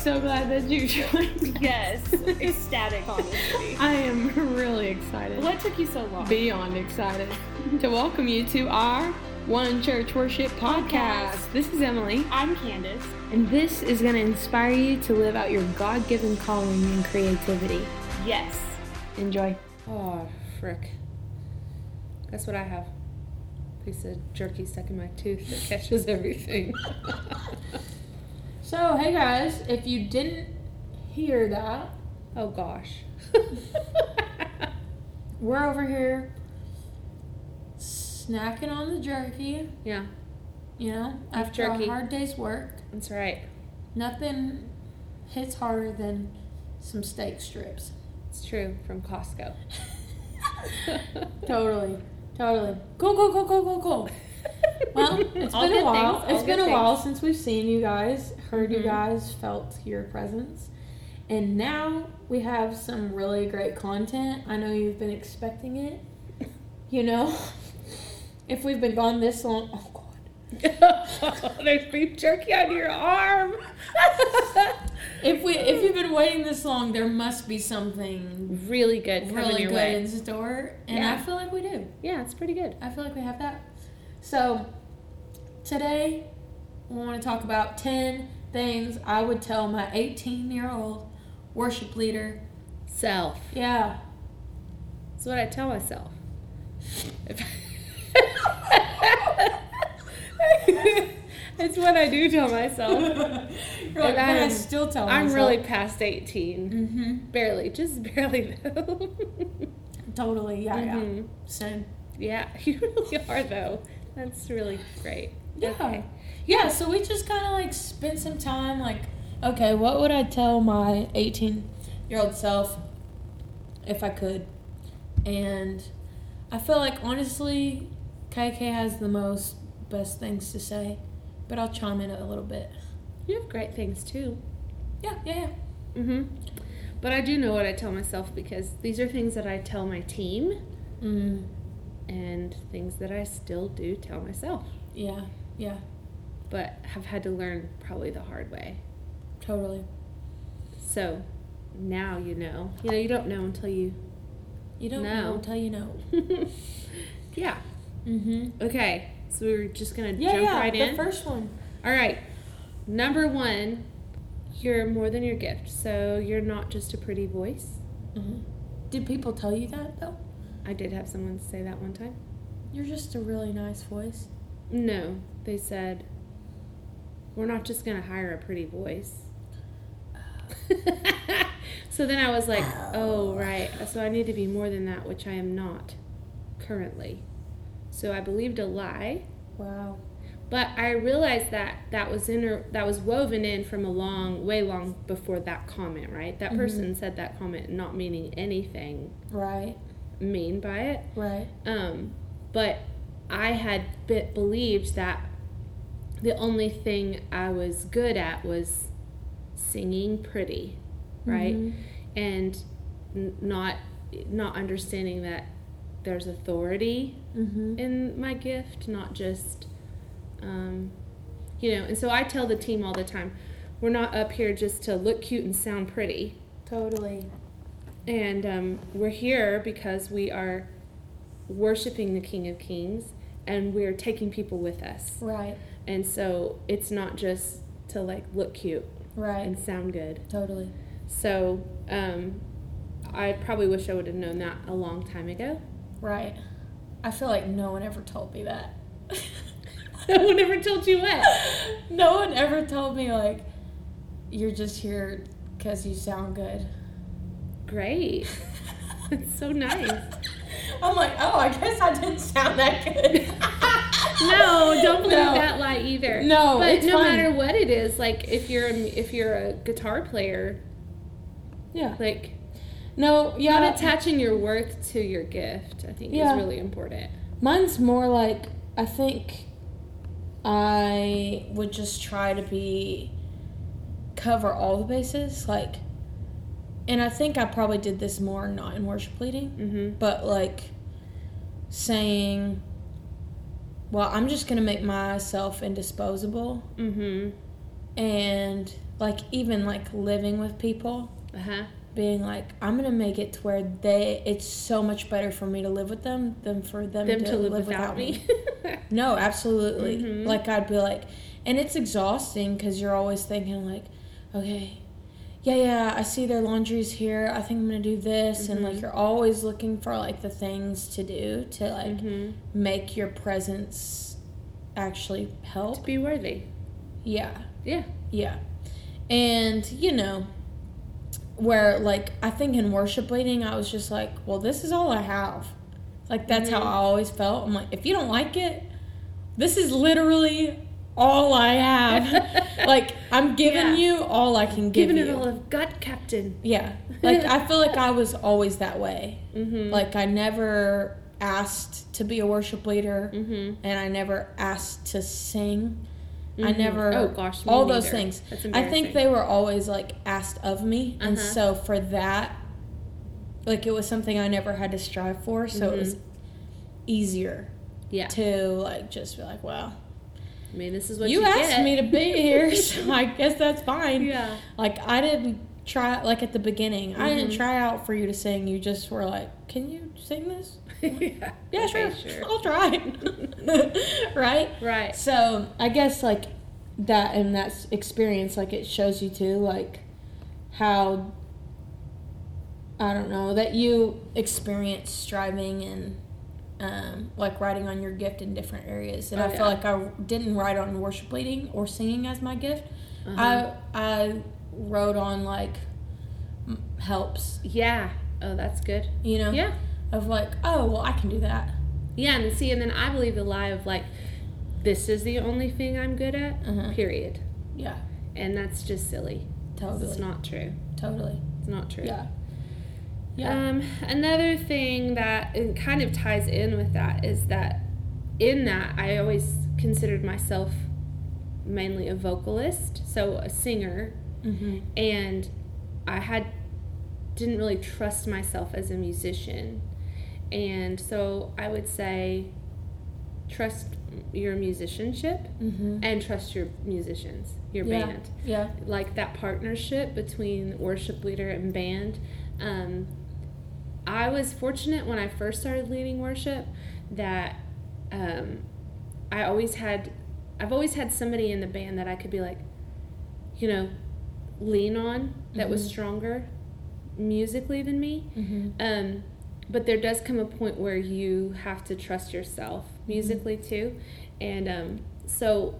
so glad that you joined. Yes, ecstatic, honestly. I am really excited. What took you so long? Beyond excited to welcome you to our One Church Worship podcast. This is Emily, I'm Candace. and this is going to inspire you to live out your God given calling and creativity. Yes. Enjoy. Oh, frick. Guess what I have? Piece of jerky stuck in my tooth that catches everything. So, hey guys, if you didn't hear that, oh gosh. we're over here snacking on the jerky, yeah, you know, after jerky. a hard day's work. that's right. Nothing hits harder than some steak strips. It's true from Costco. Totally, totally. Cool, cool, cool, cool, cool, cool. Well, it's All been a while. things, all It's been good a while since we've seen you guys, heard you Mhm. guys, felt your presence. And now we have some really great content. I know you've been expecting it. You know, if we've been gone this long, oh god. There's beef jerky on your arm. If we if you've been waiting this long, there must be something really good coming really your good way. in store, and I feel like we do. Yeah, it's pretty good. I feel like we have that. So, today we want to talk about 10 things I would tell my 18 year old worship leader. Self. Yeah. That's what I tell myself. It's what I do tell myself. You're like, I I'm- still tell I'm myself. really past 18. Mm-hmm. Barely, just barely though. Totally. Yeah, Mhm. yeah. Same. Yeah, you really are though. That's really great. Yeah. Okay. Yeah, so we just kind of like spent some time, like, okay, what would I tell my 18 year old self if I could? And I feel like honestly, KK has the most best things to say, but I'll chime in a little bit. You have great things too. Yeah, yeah, yeah. Mm-hmm. But I do know what I tell myself because these are things that I tell my team Mm, and things that I still do tell myself, yeah, yeah, but have had to learn probably the hard way. totally. So now you know. You know, you don't know until you. You don't No. know until you know. yeah. Mm-hmm. Okay. So we're just gonna Yeah, jump yeah. right the in. first one. All right. Number one, you're more than your gift. So you're not just a pretty voice. Mm-hmm. Did people tell you that though? I did have someone say that one time. You're just a really nice voice. No, they said, we're not just going to hire a pretty voice. so then I was like, oh, right. So I need to be more than that, which I am not currently. So I believed a lie. Wow. But I realized that that was inner, that was woven in from a long, way long before that comment, right? That Mhm. person said that comment not meaning anything Right. Mean by it. Right. Um, but I had be- believed that the only thing I was good at was singing pretty, right? Mhm. And n- not not understanding that there's authority Mm-hmm. in my gift, not just um, you know. And so I tell the team all the time, we're not up here just to look cute and sound pretty. Totally. And um, we're here because we are worshiping the King of Kings and we're taking people with us. Right. And so it's not just to like look cute Right. and sound good. totally. So um, I probably wish I would have known that a long time ago. Right. I feel like no one ever told me that. no one ever told you what? no one ever told me like you're just here because you sound good. Great. It's so nice. I'm like, oh, I guess I didn't sound that good. No, don't believe No. that lie either. No, but no fine. matter what it is, like if you're a, if you're a guitar player, Yeah. like No. Yeah. not attaching your worth to your gift, I think Yeah. is really important. Mine's more like I think I would just try to be cover all the bases, like, and I think I probably did this more not in worship leading, Mm-hmm. but like saying, "Well, I'm just gonna make myself indisposable Mm-hmm. and like even like living with people Uh huh. being like i'm gonna make it to where they it's so much better for me to live with them than for them, Them to live without me. no absolutely Mhm. like i'd be like and it's exhausting because you're always thinking like okay yeah yeah i see their laundry's here i think i'm gonna do this and like Mhm. you're always looking for like the things to do to like hmm make your presence actually To help be worthy. yeah Yeah. yeah. And, you know, where like I think in worship leading I was just like, well, this is all I have. Like that's how Mhm. I always felt. I'm like, if you don't like it, this is literally all I have. like I'm giving Yeah. you all I can give Giving you. it all of gut, Captain. Yeah. Like I feel like I was always that way. Mm-hmm. Like I never asked to be a worship leader mm-hmm. and I never asked to sing. I Mhm. never Oh gosh. all those things. I think they were always like asked of me, and Uh-huh. so for that, like it was something I never had to strive for. So it was Mhm. easier Yeah. to like just be like, well, I mean, this is what you, you, asked get. me to be here, so I guess that's fine. Yeah. Like I didn't try like at the beginning. I didn't Mhm. try out for you to sing. You just were like, can you sing this? yeah. Yeah, Okay, sure. I'll try. right. Right. So I guess like that and that experience, like it shows you too, like how I don't know that you experience striving and um, like writing on your gift in different areas. And Oh, I feel like I didn't write on worship leading or singing as my gift. Uh-huh. I I wrote on like helps, yeah. Oh, that's good. you know, Yeah. of like oh well I can do that. Yeah, and see, and then I believe the lie of like, this is the only thing I'm good at. Uh-huh. Period. Yeah, And that's just silly. totally, It's not true. totally. It's not true. Yeah. Yeah. Um, another thing that kind of ties in with that is that in that I always considered myself mainly a vocalist, so a singer, mm-hmm. and I had didn't really trust myself as a musician. And so I would say trust your musicianship Mm-hmm. and trust your musicians, your Yeah. band Yeah. like that partnership between worship leader and band. Um, I was fortunate when I first started leading worship that um, I always had, I've always had somebody in the band that I could be like, you know, lean on that was Mhm. stronger musically than me. Mm-hmm. Um, but there does come a point where you have to trust yourself musically too. And um, so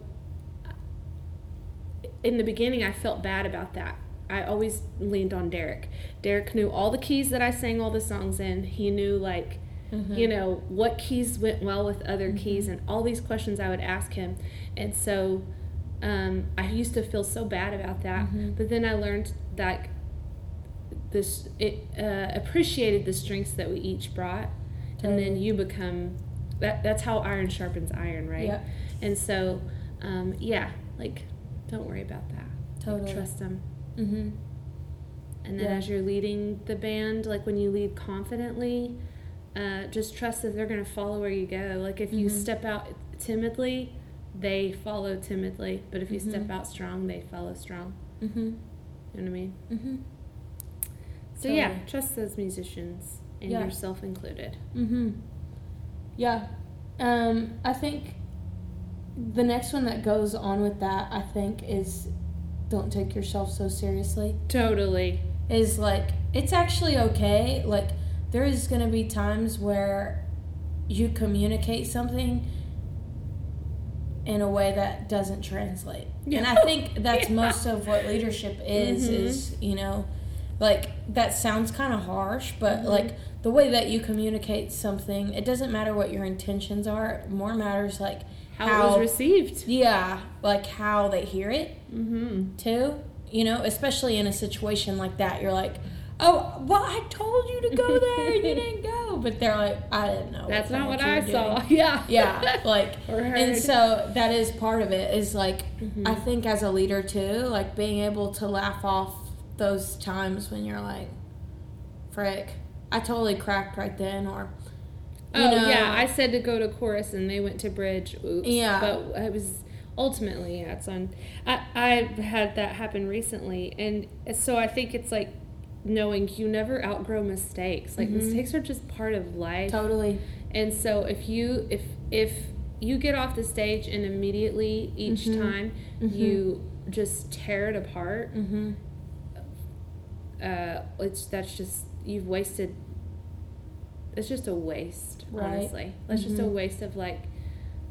in the beginning, I felt bad about that. I always leaned on Derek. Derek knew all the keys that I sang all the songs in. He knew, like, Mm-hmm. you know, what keys went well with other keys, and all these questions I would ask him. And so um, I used to feel so bad about that. Mhm. But then I learned that this it uh, appreciated the strengths that we each brought, and then you become that. That's how iron sharpens iron, right? Yeah. And so, um, yeah, like don't worry about that. Totally. Trust them. Mm-hmm. And then Yeah. as you're leading the band, like when you lead confidently, uh, just trust that they're going to follow where you go. Like if you Mhm. step out timidly, they follow timidly. But if you step Mhm. out strong, they follow strong. Mm-hmm. You know what I mean? Mm-hmm. So yeah, trust those musicians and Yeah. yourself included. Mm-hmm. Yeah. Um, I think the next one that goes on with that, I think, is don't take yourself so seriously. Totally. Is like, it's actually okay. Like, there is going to be times where you communicate something in a way that doesn't translate. And I think that's Yeah. most of what leadership is, Mhm. is, you know, like that sounds kind of harsh, but Mhm. like the way that you communicate something, it doesn't matter what your intentions are. More matters like How, How- it was received. yeah, like how they hear it Mm-hmm. too. You know, especially in a situation like that, you're like, "Oh, well, I told you to go there, and you didn't go." But they're like, "I didn't know." That's the not what I saw. doing." Yeah. Yeah, like, and so that is part of it. Is like, Mhm. I think as a leader too, like being able to laugh off those times when you're like, "Frick, I totally cracked right then," or you oh know, yeah, I said to go to chorus and they went to bridge. Oops. Yeah. But it was ultimately yeah it's on i i've had that happen recently and so i think it's like knowing you never outgrow mistakes like Mhm. mistakes are just part of life Totally. and so if you if if you get off the stage and immediately each Mhm. time Mhm. you just tear it apart Mm-hmm. uh it's that's just you've wasted it's just a waste Right. honestly that's just a Mhm. waste of like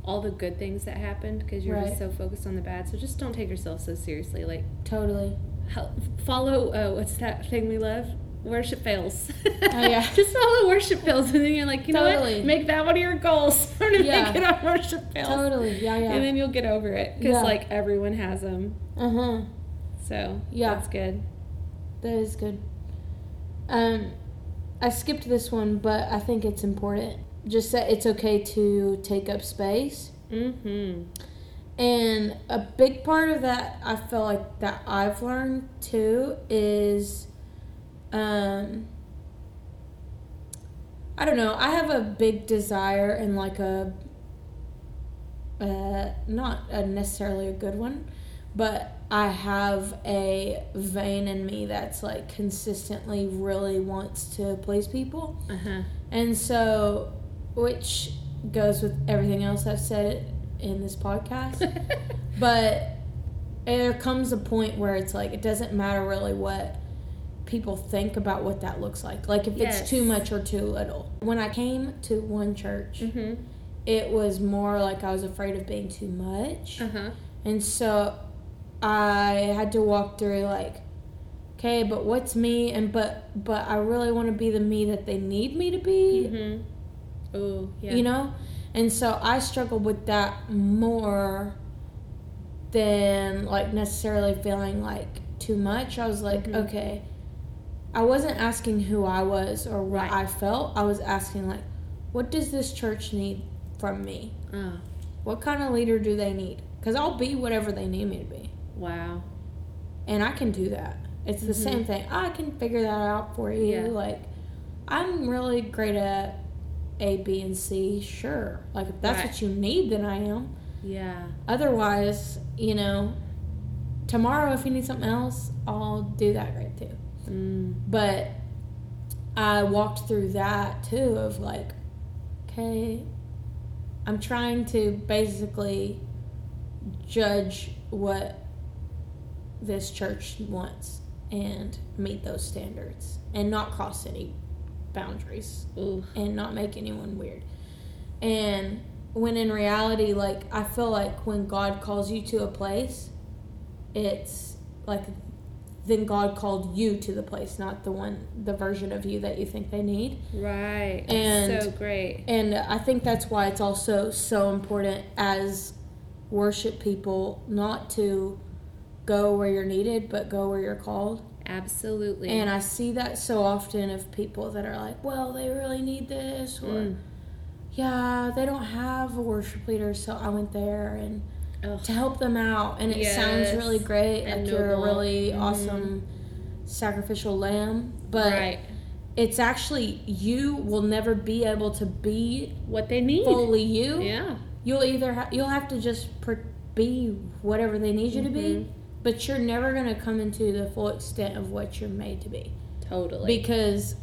all the good things that happened because you're just so focused on the bad so just don't take yourself so seriously like Totally. help, follow uh, what's that thing we love worship fails Oh, yeah. just follow worship fails and then you're like you know what make that one of your goals i'm gonna Yeah. make it on worship fails Totally. Yeah, yeah. and then you'll get over it because Yeah. like everyone has them uh huh. so Yeah. that's good That is good. Um, I skipped this one, but I think it's important. Just that it's okay to take up space. mm-hmm And a big part of that, I feel like that I've learned too, is um, I don't know. I have a big desire and like a, uh, not a necessarily a good one, but I have a vein in me that's like consistently really wants to please people. uh-huh And so, which goes with everything else I've said in this podcast. but there comes a point where it's like, it doesn't matter really what people think about what that looks like. Like, if Yes. it's too much or too little. When I came to one church, mm-hmm it was more like I was afraid of being too much. uh-huh And so I had to walk through like, okay, but what's me? And but but I really want to be the me that they need me to be. Mm-hmm. Oh, yeah. You know? And so I struggled with that more than like necessarily feeling like too much. I was like, Mhm. okay. I wasn't asking who I was or what Right. I felt. I was asking like, what does this church need from me? Oh, What kind of leader do they need? Because I'll be whatever they need me to be. Wow. And I can do that. It's the Mhm. same thing. I can figure that out for you. Yeah. Like, I'm really great at A, B, and C. Sure. Like, if that's Right. what you need, then I am. Yeah. Otherwise, you know, tomorrow if you need something else, I'll do that right too. Mm. But I walked through that too of like, okay, I'm trying to basically judge what this church wants and meet those standards and not cross any boundaries Ooh. and not make anyone weird. And when in reality, like, I feel like when God calls you to a place, it's like then God called you to the place, not the one, the version of you that you think they need. Right. And- so great. And I think that's why it's also so important as worship people not to go where you're needed, but go where you're called. Absolutely. And I see that so often of people that are like, well, they really need this, or Mm. yeah, they don't have a worship leader, so I went there and Ugh. to help them out. And it sounds really great, And like you're a really Mhm. awesome sacrificial lamb, but right. it's actually you will never be able to be What they need. fully you. Yeah. You'll either ha- you'll have to just per- be whatever they need you to Mhm. be, but you're never gonna come into the full extent of what you're made to be Totally. because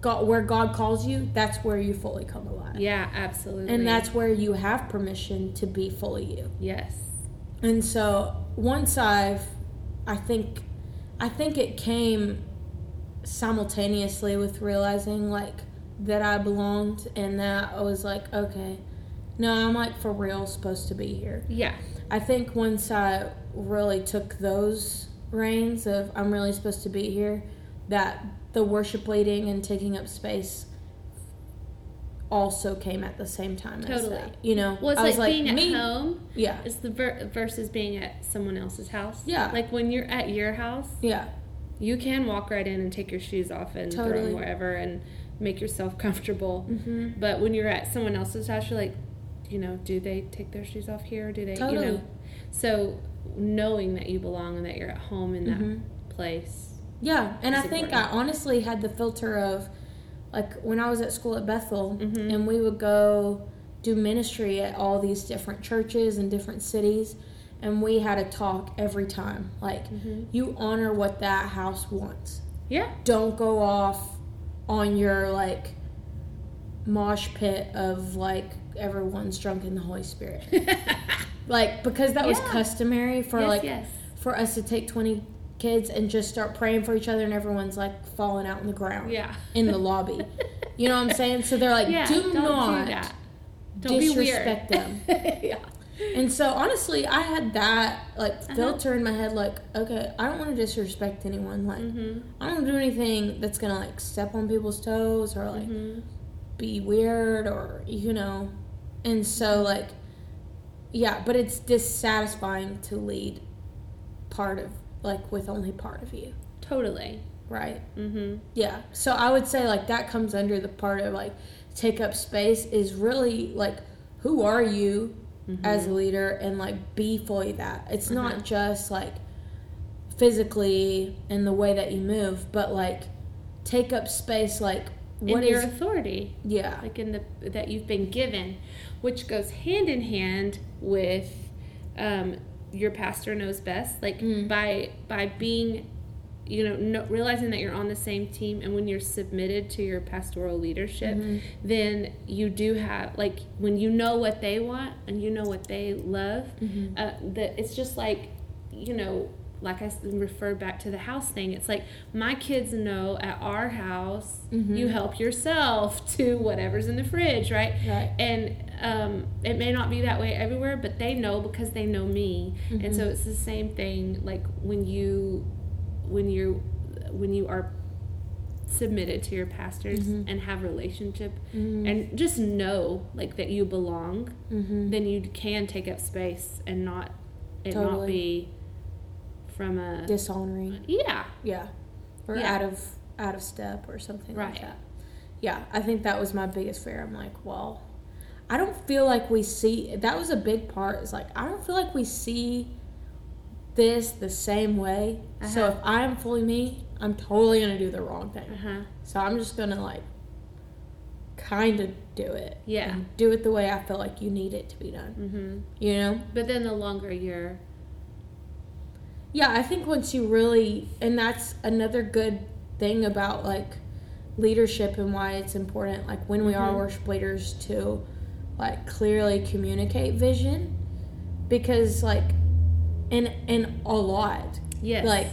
God, where God calls you, that's where you fully come alive. yeah, absolutely. And that's where you have permission to be fully you. yes. And so once I've, I think, I think it came simultaneously with realizing like that I belonged and that I was like, okay, no, I'm like for real supposed to be here. Yeah. I think once I really took those reins of I'm really supposed to be here, that the worship leading and taking up space also came at the same time as Totally. that. You know, Well, it's was like, being me, at home Yeah, It's the ver- versus being at someone else's house. Yeah. Like when you're at your house, yeah, you can walk right in and take your shoes off and throw them wherever and make yourself comfortable. hmm But when you're at someone else's house, you're like, you know, do they take their shoes off here? Do they, you Totally. know? So knowing that you belong and that you're at home in that Mhm. place. Yeah, and I It's think important. I honestly had the filter of like when I was at school at Bethel Mhm. and we would go do ministry at all these different churches and different cities, and we had a talk every time. Like, Mhm. you honor what that house wants. Yeah. Don't go off on your like mosh pit of like everyone's drunk in the Holy Spirit. like because that was Yeah. customary for yes, like yes. for us to take 20 kids and just start praying for each other and everyone's like falling out on the ground Yeah. in the lobby. You know what I'm saying? So they're like, yeah. do don't not do that. Don't be disrespect them. yeah. And so honestly, I had that like Uh-huh. filter in my head like, okay, I don't want to disrespect anyone. Like Mm-hmm. I don't do anything that's gonna like step on people's toes or like Mm-hmm. be weird or you know. And so like yeah, but it's dissatisfying to lead part of like with only part of you, Totally. right? Mm-hmm. Yeah. So I would say like that comes under the part of like take up space is really like who are you as a leader and like be fully that. It's Uh-huh. not just like physically and the way that you move, but like take up space like In what your is authority. yeah. like in the that you've been given, which goes hand in hand with um, your pastor knows best. Like Mm. by by being, you know, no, realizing that you're on the same team, and when you're submitted to your pastoral leadership, Mm-hmm. then you do have like when you know what they want and you know what they love. Mm-hmm. Uh, that it's just like, you know. Like I referred back to the house thing, it's like my kids know at our house, Mm-hmm. you help yourself to whatever's in the fridge, right? Right. And um, it may not be that way everywhere, but they know because they know me, and so it's the same thing. Like when you, when you, when you are submitted to your pastors and have relationship, and just know like that you belong, Mm-hmm. then you can take up space and not it not be from a Dishonoring. yeah Yeah. Or Yeah. out of out of step or something like that. Yeah, I think that was my biggest fear. I'm like, well, I don't feel like we see that was a big part. Is like I don't feel like we see this the same way. So Uh-huh. if I'm fully me, I'm totally gonna do the wrong thing. uh huh So I'm just gonna like kind of do it. Yeah. And do it the way I feel like you need it to be done. mm-hmm. You know? but then the longer you're Yeah, I think once you really, and that's another good thing about like leadership and why it's important, like when we are Mhm. worship leaders, to like clearly communicate vision, because like, in in a lot, yes like,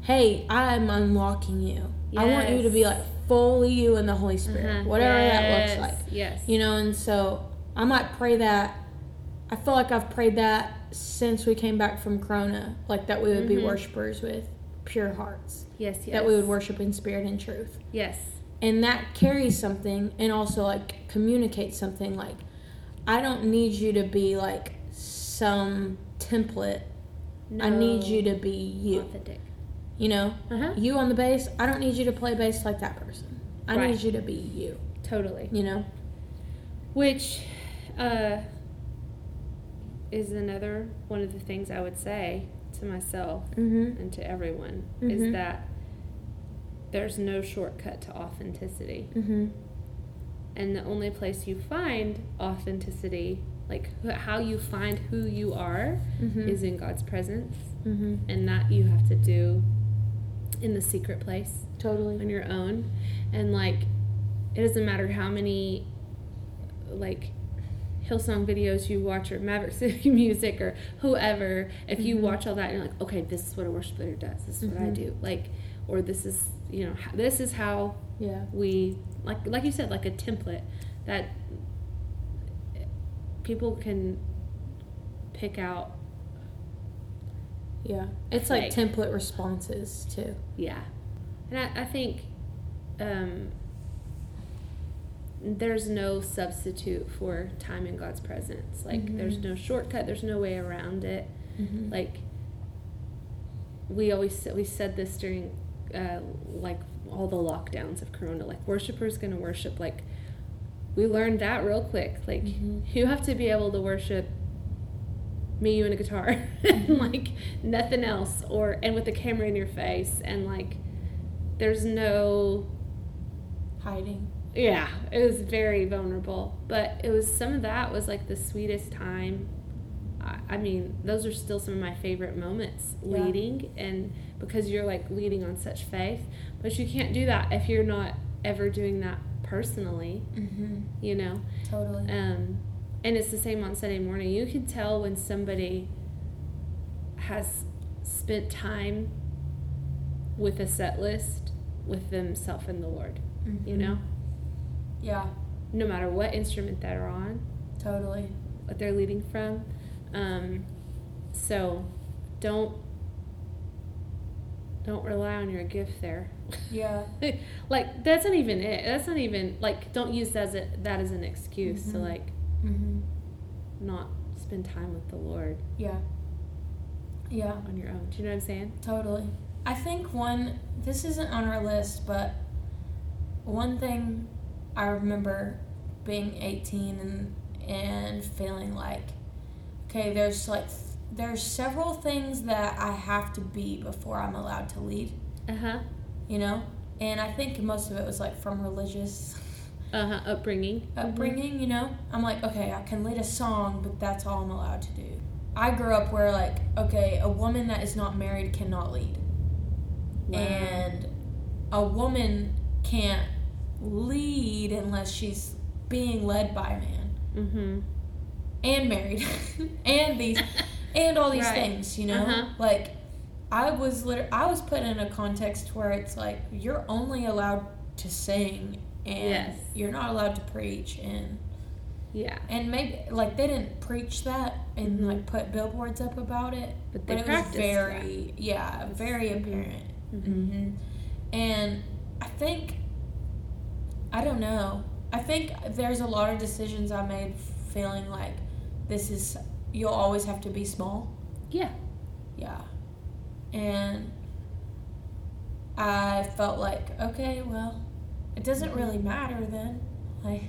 hey, I'm unlocking you. I want you to be like fully you in the Holy Spirit, Uh-huh. whatever that looks like. Yes. You know, and so I might pray that. I feel like I've prayed that since we came back from Corona, like that we would be Mhm. worshipers with pure hearts, yes. Yes. that we would worship in spirit and truth. Yes. And that carries something and also like communicates something like, I don't need you to be like some template. No. I need you to be you. authentic. You know? Uh huh. You on the bass, I don't need you to play bass like that person. I Right. need you to be you. Totally. You know? Which, uh, is another one of the things I would say to myself Mm-hmm. and to everyone Mhm. is that there's no shortcut to authenticity. Mm-hmm. And the only place you find authenticity, like how you find who you are, Mhm. is in God's presence. Mm-hmm. And that you have to do in the secret place Totally. on your own. And like, it doesn't matter how many, like, Hillsong videos you watch or Maverick City music or whoever, if you Mhm. watch all that and you're like, okay, this is what a worship leader does, this is what I Mhm. do, like, or this is, you know, this is how Yeah. we, like, like you said, like a template that people can pick out. Yeah. It's like Like- template responses too. Yeah, and I, I think um, there's no substitute for time in God's presence. Like Mhm. there's no shortcut. There's no way around it. Mm-hmm. Like we always we said this during uh, like all the lockdowns of Corona. Like worshipers gonna worship. Like we learned that real quick. Like Mhm. you have to be able to worship me, you, and a guitar, and like nothing else, or and with the camera in your face, and like there's no hiding. Yeah, it was very vulnerable. But it was some of that was like the sweetest time. I, I mean, those are still some of my favorite moments Yeah. leading, and because you're like leading on such faith, but you can't do that if you're not ever doing that personally. Mm-hmm. You know. Totally. Um, and it's the same on Sunday morning. You can tell when somebody has spent time with a set list with themselves and the Lord. You Mhm. know, Yeah. no matter what instrument they're on, Totally. what they're leading from. Um, so don't don't rely on your gift there. Yeah. like that's not even it. That's not even like don't use that as a, that as an excuse to Mhm. like Mm-hmm. not spend time with the Lord Yeah. Yeah. on your own. Do you know what I'm saying? Totally. I think one, this isn't on our list, but one thing I remember being 18 and, and feeling like, okay, there's like, there's several things that I have to be before I'm allowed to lead, Uh huh. you know? And I think most of it was like from religious Uh huh. Upbringing. upbringing, you know? I'm like, okay, I can lead a song, but that's all I'm allowed to do. I grew up where, like, okay, a woman that is not married cannot lead. Wow. And a woman can't lead unless she's being led by a man Mm-hmm. and married and these and all these Right. things, you know? Uh-huh. Like I was liter- I was put in a context where it's like you're only allowed to sing and Yes. you're not allowed to preach and Yeah. and maybe like they didn't preach that and Mhm. like put billboards up about it But they it was very yeah very Mhm. apparent Mhm. hmm and i think i don't know i think there's a lot of decisions i made feeling like this is you'll always have to be small Yeah. yeah and i felt like okay well it doesn't really matter then like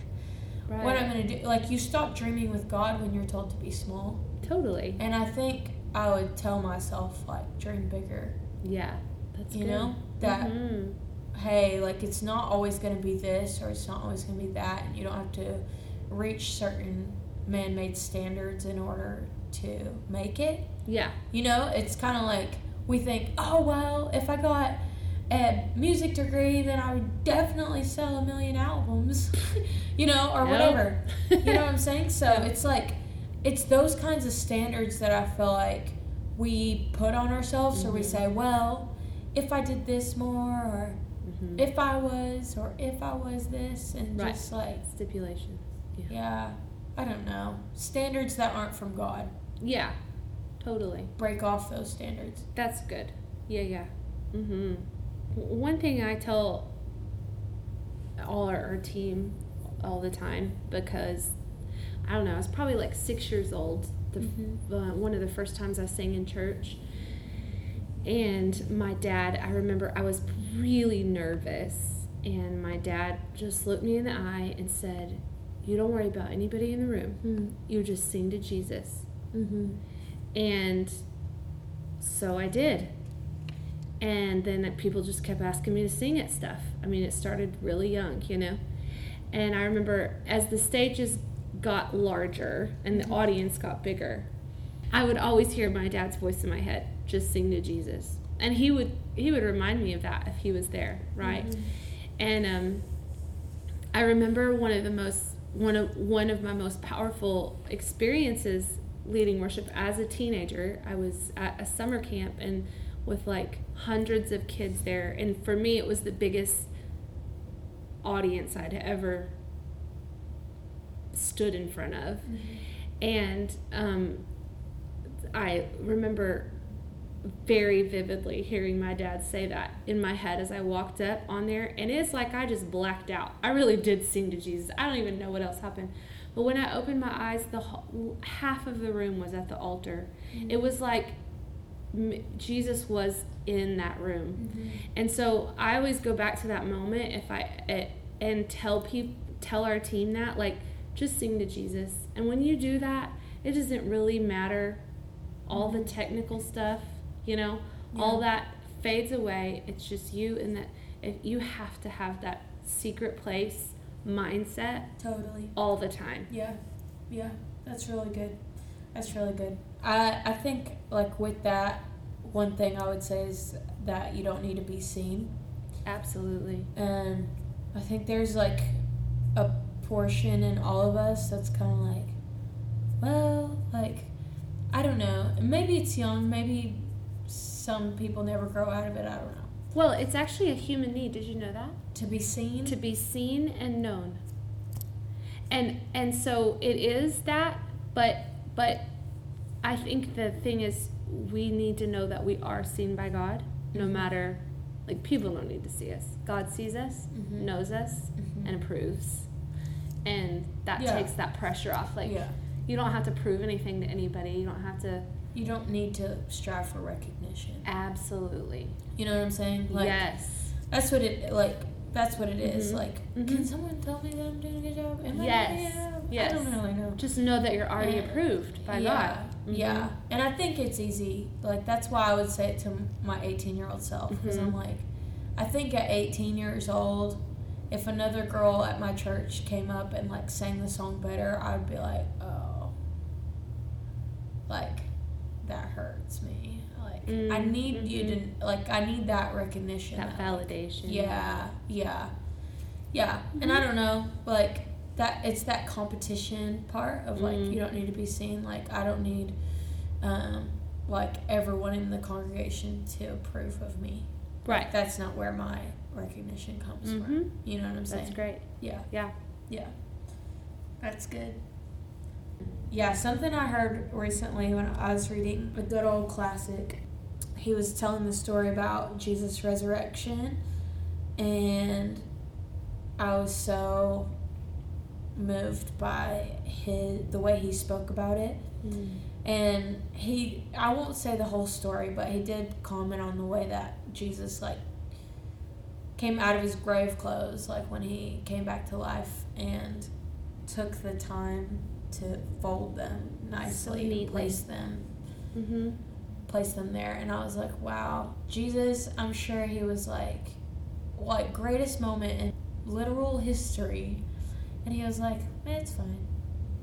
Right. what i'm gonna do like you stop dreaming with god when you're told to be small Totally. and i think i would tell myself like dream bigger Yeah. That's you good. know that Mhm. Hey like it's not always going to be this or it's not always going to be that and you don't have to reach certain man-made standards in order to make it. Yeah. you know it's kind of like we think oh well if i got a music degree then i would definitely sell a million albums you know or whatever. You know what i'm saying? So Yeah. it's like it's those kinds of standards that i feel like we put on ourselves or we mm-hmm. say well if i did this more or Mhm. if I was or if I was this and Right. just like Stipulations. Yeah. yeah, I don't know. Standards that aren't from God. Yeah. Totally. Break off those standards. That's good. Yeah, yeah. Mm-hmm. One thing I tell all our, our team all the time because I don't know, I was probably like six years old. The, Mhm. uh, one of the first times I sang in church, and my dad. I remember I was really nervous, and my dad just looked me in the eye and said, "You don't worry about anybody in the room. You just sing to Jesus." Mm-hmm. And so I did. And then people just kept asking me to sing at stuff. I mean, it started really young, you know. And I remember as the stages got larger and the audience got bigger, I would always hear my dad's voice in my head, just sing to Jesus. And he would he would remind me of that if he was there, right? And um, I remember one of the most one of one of my most powerful experiences leading worship as a teenager. I was at a summer camp and with like hundreds of kids there, and for me, it was the biggest audience I'd ever stood in front of. And um, I remember very vividly hearing my dad say that in my head as I walked up on there. And it's like I just blacked out. I really did sing to Jesus. I don't even know what else happened. But when I opened my eyes, the whole, half of the room was at the altar. Mm-hmm. It was like Jesus was in that room. Mm-hmm. And so I always go back to that moment if I eh, and tell people tell our team that like just sing to Jesus. And when you do that, it doesn't really matter all the mm-hmm. technical stuff, you know, all that fades away. It's just you and that if you have to have that secret place mindset Totally. all the time. Yeah, yeah, that's really good. That's really good. I I think like with that, one thing I would say is that you don't need to be seen, Absolutely. and I think there's like a portion in all of us that's kind of like, well, like I don't know. Maybe it's young. Maybe some people never grow out of it. I don't know. Well, it's actually a human need. Did you know that? To be seen. To be seen and known. And and so it is that, but but I think the thing is we need to know that we are seen by God no Mhm. matter like people don't need to see us. God sees us, Mhm. knows us, Mhm. and approves. And that Yeah. takes that pressure off. Like yeah. you don't have to prove anything to anybody. You don't have to You don't need to strive for recognition. Absolutely. You know what I'm saying? Like yes. that's what it like. That's what it is. Mhm. Like, Mhm. can someone tell me that I'm doing a good job? Am I Yes. doing a good job? Yes. I don't really know. Just know that you're already Yeah. approved by yeah, God. Mhm. yeah. And I think it's easy. Like that's why I would say it to my 18 year old self because. I'm like, I think at 18 years old, if another girl at my church came up and like sang the song better, I'd be like, oh, like that hurts me. Like I Mm, need you mhm. to like I need that recognition. That like, validation. yeah, yeah, yeah. And I don't know, like that. It's that competition part of like Mm. you don't need to be seen. Like I don't need, um, like everyone in the congregation to approve of me. Right. That's not where my recognition comes from. You know what I'm saying? That's great. Yeah, Yeah. yeah. That's good. Yeah, something I heard recently when I was reading a good old classic. He was telling the story about Jesus' resurrection, and I was so moved by his the way he spoke about it. Mm. And he, I won't say the whole story, but he did comment on the way that Jesus, like, came out of his grave clothes, like when he came back to life and took the time to fold them nicely, and place them, Mm-hmm. Place them there. And I was like, wow, Jesus, I'm sure he was like, what greatest moment in literal history. And he was like, man, it's fine.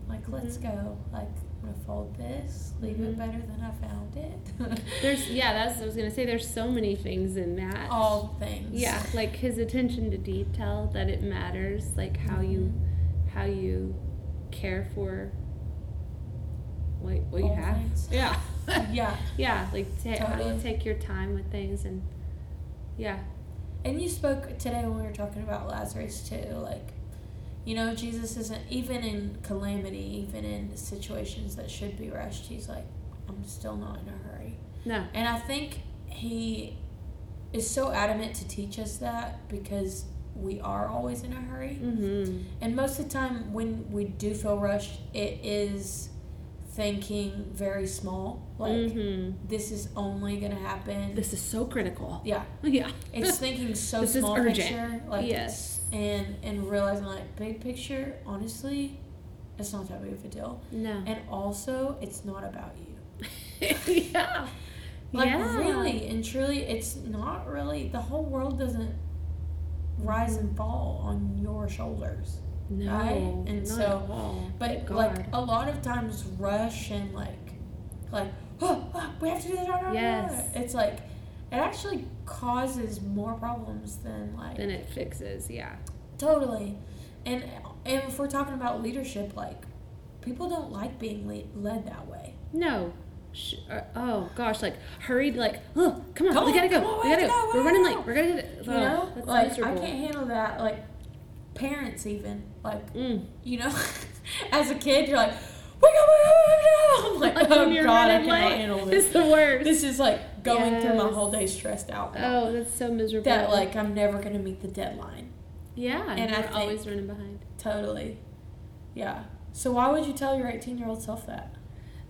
Like, let's Mhm. go. Like, I'm gonna fold this, leave Mhm. it better than I found it. There's yeah, that's I was gonna say. There's so many things in that. all things. Yeah, like his attention to detail that it matters, like how you how you care for what what you have. things. Yeah. yeah. yeah, like ta- how you Totally. take your time with things and yeah. And you spoke today when we were talking about Lazarus too, like, you know, Jesus isn't even in calamity, even in situations that should be rushed. He's like, I'm still not in a hurry. No. And I think he is so adamant to teach us that because we are always in a hurry. Mm-hmm. And most of the time, when we do feel rushed, it is thinking very small. Like, mm-hmm. this is only to happen. This is so critical. yeah. Yeah. It's thinking so This is small urgent. picture. Like, yes. And, and realizing, like, big picture, honestly, it's not that big of a deal. No. And also, it's not about you. yeah. Like, yeah. really and truly, it's not really, the whole world doesn't rise and fall on your shoulders. No. right? And so-. But Thank like a lot of times, rush and like, like, oh, oh, we have to do. Right, right, Yes. right." It's like, it actually causes more problems than like then it fixes. Yeah. totally. And and if we're talking about leadership, like, people don't like being le- led that way. No. Uh, oh gosh, like hurried, like oh come on, Come we gotta go, on, we we gotta go. go, We're running late. We're gonna get. You oh, know, like miserable. I can't handle that. Like, parents even like Mm. you know, as a kid, you're like, wake up, wake up, wake up. I'm like, Like oh when god, I cannot late, handle this. It's the worst. This is like going through my whole day stressed out. oh, that's so miserable. That like I'm never gonna meet the deadline. yeah, and and I you're always running behind. Totally. Yeah. So why would you tell your 18 year old self that?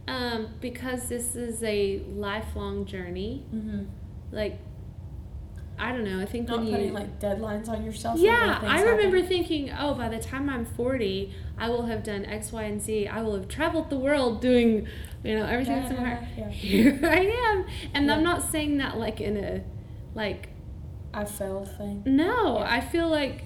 Um, because this is a lifelong journey. Mm-hmm. Like, I don't know. I think Not when putting you like deadlines on yourself. Yeah, I remember happen. thinking, oh, by the time I'm 40, I will have done X, Y, and Z. I will have traveled the world doing, you know, everything that's in my heart. Yeah. Here I am. And I'm not saying that like in a, like, I failed thing. no, Yeah. I feel like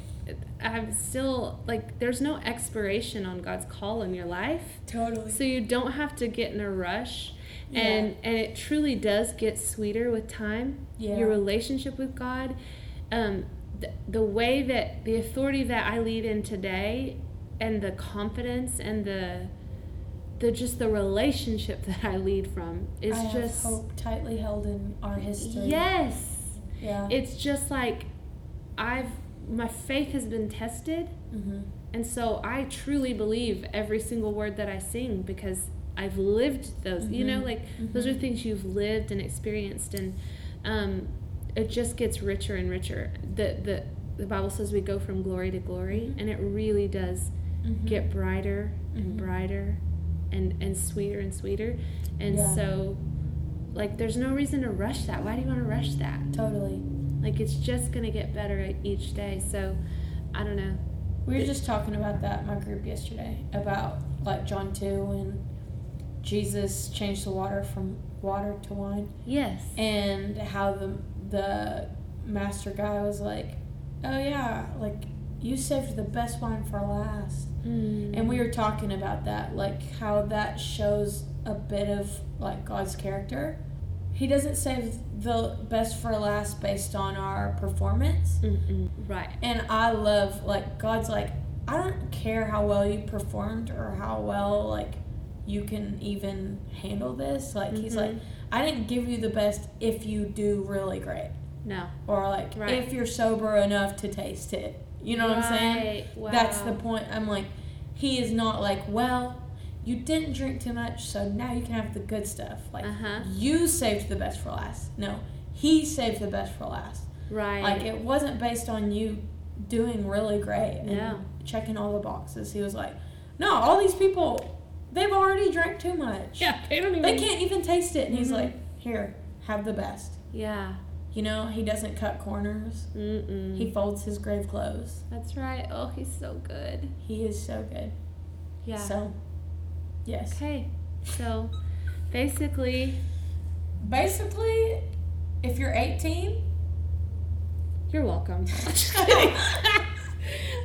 I'm still like there's no expiration on God's call in your life. Totally. So you don't have to get in a rush. Yeah. And and it truly does get sweeter with time. Yeah. Your relationship with God. Um the, the way that the authority that I lead in today and the confidence and the the just the relationship that I lead from is I just hope tightly held in our history. yes. Yeah. It's just like I've my faith has been tested mm-hmm. and so I truly believe every single word that I sing because I've lived those. You know, Mhm. like those are things you've lived and experienced, and um, it just gets richer and richer. The the the Bible says we go from glory to glory, Mhm. and it really does Mhm. get brighter and Mhm. brighter, and and sweeter and sweeter. And Yeah. so, like, there's no reason to rush that. Why do you want to rush that? totally. Like, it's just gonna get better each day. So, I don't know. We were just talking about that in my group yesterday about like John two and Jesus changed the water from water to wine Yes. and how the the master guy was like, "Oh yeah, like you saved the best wine for last." Hmm. And we were talking about that, like how that shows a bit of like God's character. He doesn't save the best for last based on our performance. Mm-mm. Right. And I love like God's like I don't care how well you performed or how well like you can even handle this. Like he's like Mhm. I didn't give you the best if you do really great No. or like Right. if you're sober enough to taste it. You know what I'm saying? Right. Wow. That's the point. I'm like, he is not like, well, you didn't drink too much, so now you can have the good stuff. Like, Uh-huh. you saved the best for last. No, he saved the best for last. Right. Like, it wasn't based on you doing really great and No. checking all the boxes. He was like, no, all these people, they've already drank too much. yeah, they don't even. They can't even taste it. And he's Mhm. like, here, have the best. Yeah. You know, he doesn't cut corners. Mm-mm. He folds his grave clothes. That's right. Oh, he's so good. He is so good. Yeah. So, yes. Okay. So, basically, Basically, if you're 18, you're welcome. I'm just kidding.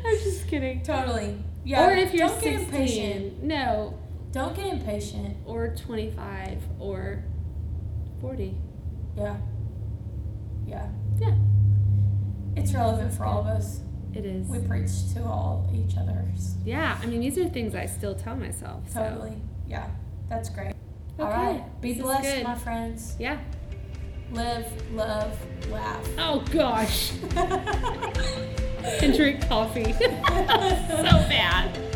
I'm just kidding. totally. Yeah. or if you're don't get 16. impatient. No. Don't get impatient. Or 25 or 40. Yeah. Yeah. Yeah. It's relevant for all of us. It is. We preach to all each other's. Yeah. I mean, these are things I still tell myself. So. Totally. Yeah. That's great. Okay. All right. Be This blessed, my friends. Yeah. Live, love, laugh. Oh, gosh. and drink coffee. so bad.